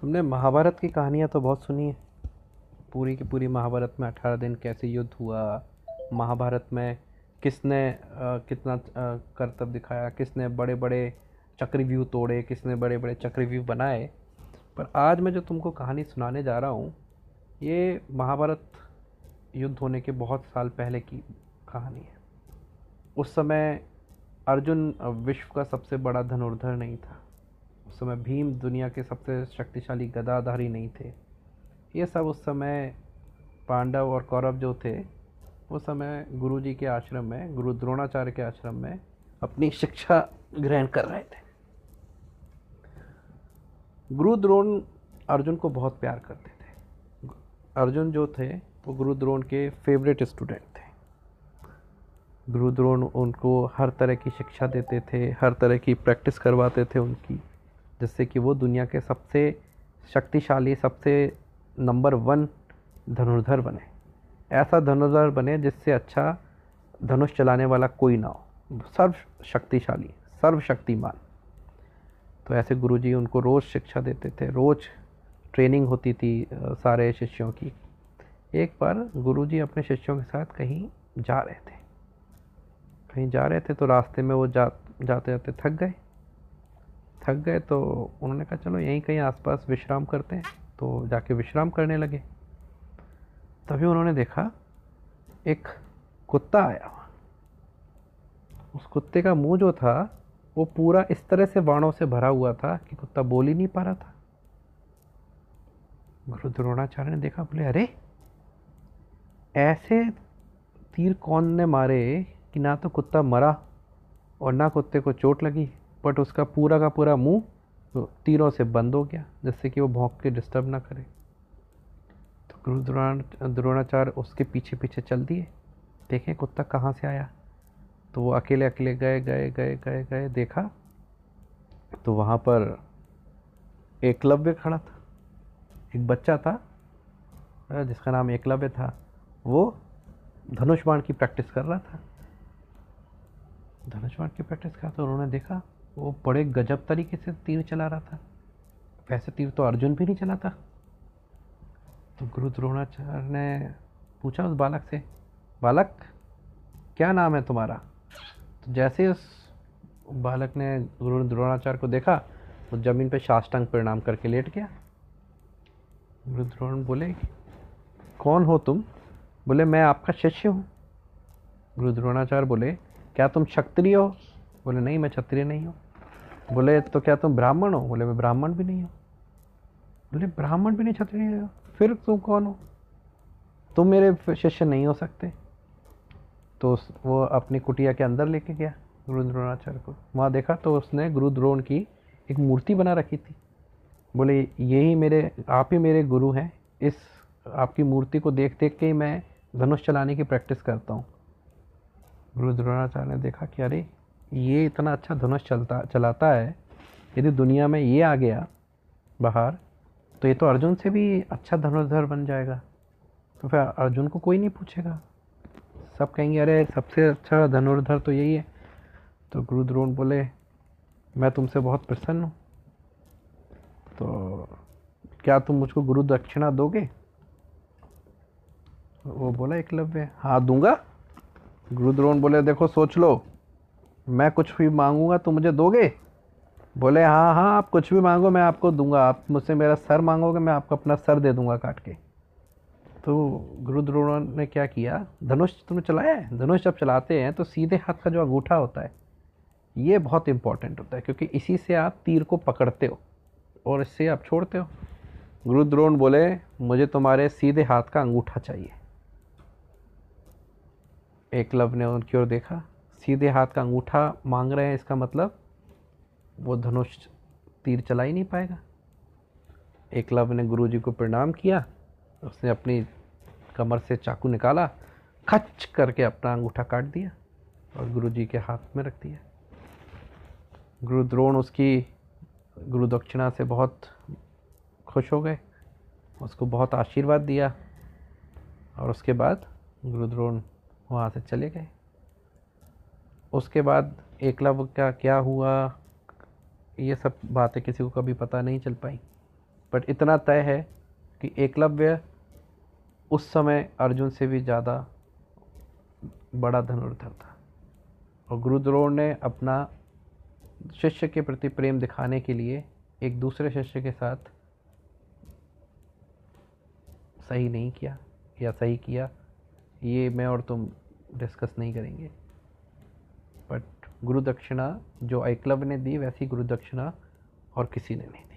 तुमने महाभारत की कहानियाँ तो बहुत सुनी है। पूरी की पूरी महाभारत में अठारह दिन कैसे युद्ध हुआ महाभारत में किसने अ, कितना कर्तव्य दिखाया किसने बड़े बड़े चक्रव्यूह तोड़े किसने बड़े बड़े चक्रव्यूह बनाए। पर आज मैं जो तुमको कहानी सुनाने जा रहा हूँ ये महाभारत युद्ध होने के बहुत साल पहले की कहानी है। उस समय अर्जुन विश्व का सबसे बड़ा धनुर्धर नहीं था। समय भीम दुनिया के सबसे शक्तिशाली गदाधारी नहीं थे। ये सब उस समय पांडव और कौरव जो थे, उस समय गुरु जी के आश्रम में, गुरु द्रोणाचार्य के आश्रम में अपनी शिक्षा ग्रहण कर रहे थे। गुरु द्रोण अर्जुन को बहुत प्यार करते थे। अर्जुन जो थे, वो गुरु द्रोण के फेवरेट स्टूडेंट थे। गुरु द्रोण उनको हर तरह की शिक्षा देते थे, हर तरह की प्रैक्टिस करवाते थे उनकी। जिससे कि वो दुनिया के सबसे शक्तिशाली, सबसे नंबर वन धनुर्धर बने। ऐसा धनुर्धर बने जिससे अच्छा धनुष चलाने वाला कोई ना हो। सर्व शक्तिशाली सर्वशक्तिमान तो ऐसे गुरुजी उनको रोज़ शिक्षा देते थे, रोज़ ट्रेनिंग होती थी सारे शिष्यों की। एक बार गुरुजी अपने शिष्यों के साथ कहीं जा रहे थे। कहीं जा रहे थे तो रास्ते में वो जा जाते जाते थक गए। थक गए तो उन्होंने कहा, चलो, यहीं कहीं आसपास विश्राम करते हैं। तो जाके विश्राम करने लगे। तभी उन्होंने देखा, एक कुत्ता आया। उस कुत्ते का मुँह जो था, वो पूरा इस तरह से बाणों से भरा हुआ था कि कुत्ता बोल ही नहीं पा रहा था। गुरु द्रोणाचार्य ने देखा, बोले, अरे, ऐसे तीर कौन ने मारे कि ना तो कुत्ता मरा और ना कुत्ते को चोट लगी? बट उसका पूरा का पूरा मुँह तीरों से बंद हो गया, जिससे कि वो भौंक के डिस्टर्ब ना करे। तो गुरु द्रोण द्रोणाचार्य उसके पीछे पीछे चल दिए। देखें कुत्ता कहाँ से आया। तो वो अकेले अकेले गए गए गए गए गए, देखा। तो वहाँ पर एकलव्य खड़ा था। एक बच्चा था जिसका नाम एकलव्य था। वो धनुष बाण की प्रैक्टिस कर रहा था। धनुष बाण की प्रैक्टिस कर तो उन्होंने देखा वो बड़े गजब तरीके से तीर चला रहा था। वैसे तीर तो अर्जुन भी नहीं चलाता तो गुरु द्रोणाचार्य ने पूछा उस बालक से, बालक, क्या नाम है तुम्हारा? तो जैसे उस बालक ने गुरु द्रोणाचार्य को देखा, वो तो ज़मीन पे साष्टांग प्रणाम करके लेट गया। गुरु द्रोण बोले, कौन हो तुम? बोले, मैं आपका शिष्य हूँ। गुरु द्रोणाचार्य बोले, क्या तुम क्षत्रिय हो? बोले, नहीं, मैं क्षत्रिय नहीं हूँ। बोले तो क्या तुम ब्राह्मण हो? बोले, मैं ब्राह्मण भी नहीं हूँ। बोले, ब्राह्मण भी नहीं, क्षत्रिय हो? फिर तुम कौन हो? तुम मेरे शिष्य नहीं हो सकते। तो वो अपनी कुटिया के अंदर लेके गया गुरु द्रोणाचार्य को। वहाँ देखा तो उसने गुरु द्रोण की एक मूर्ति बना रखी थी। बोले यही मेरे, आप ही मेरे गुरु हैं। इस, आपकी मूर्ति को देख देख के ही मैं धनुष चलाने की प्रैक्टिस करता हूँ। गुरु द्रोणाचार्य ने देखा कि अरे ये इतना अच्छा धनुष चलता, चलाता है, यदि दुनिया में ये आ गया, बाहर तो ये तो अर्जुन से भी अच्छा धनुर्धर बन जाएगा। तो फिर अर्जुन को कोई नहीं पूछेगा। सब कहेंगे, अरे, सबसे अच्छा धनुर्धर तो यही है। तो गुरु द्रोण बोले, मैं तुमसे बहुत प्रसन्न हूँ। तो क्या तुम मुझको गुरु दक्षिणा दोगे? वो बोला, एकलव्य। हाँ दूँगा। गुरु द्रोण बोले, देखो, सोच लो। मैं कुछ भी मांगूँगा तो मुझे दोगे? बोले हाँ हाँ आप कुछ भी मांगो, मैं आपको दूँगा। आप मुझसे मेरा सर मांगोगे, मैं आपको अपना सर दे दूँगा काट के। तो गुरु द्रोण ने क्या किया? धनुष तुमने चलाया है? धनुष जब चलाते हैं तो सीधे हाथ का जो अंगूठा होता है, ये बहुत इंपॉर्टेंट होता है, क्योंकि इसी से आप तीर को पकड़ते हो और इससे आप छोड़ते हो। गुरु द्रोण बोले, मुझे तुम्हारे सीधे हाथ का अंगूठा चाहिए। एकलव ने उनकी ओर देखा। सीधे हाथ का अंगूठा मांग रहे हैं, इसका मतलब वो धनुष तीर चला ही नहीं पाएगा। एकलव ने गुरुजी को प्रणाम किया, उसने अपनी कमर से चाकू निकाला, खच करके अपना अंगूठा काट दिया और गुरुजी के हाथ में रख दिया। गुरु द्रोण उसकी गुरु दक्षिणा से बहुत खुश हो गए, उसको बहुत आशीर्वाद दिया और उसके बाद गुरु द्रोण वहाँ से चले गए। उसके बाद एकलव्य का क्या हुआ? ये सब बातें किसी को कभी पता नहीं चल पाई। बट इतना तय है कि एकलव्य उस समय अर्जुन से भी ज़्यादा बड़ा धनुर्धर था। और गुरु द्रोण ने अपना शिष्य के प्रति प्रेम दिखाने के लिए एक दूसरे शिष्य के साथ सही नहीं किया या सही किया। ये मैं और तुम डिस्कस नहीं करेंगे। बट गुरु दक्षिणा जो क्लब ने दी वैसी गुरु दक्षिणा और किसी ने नहीं।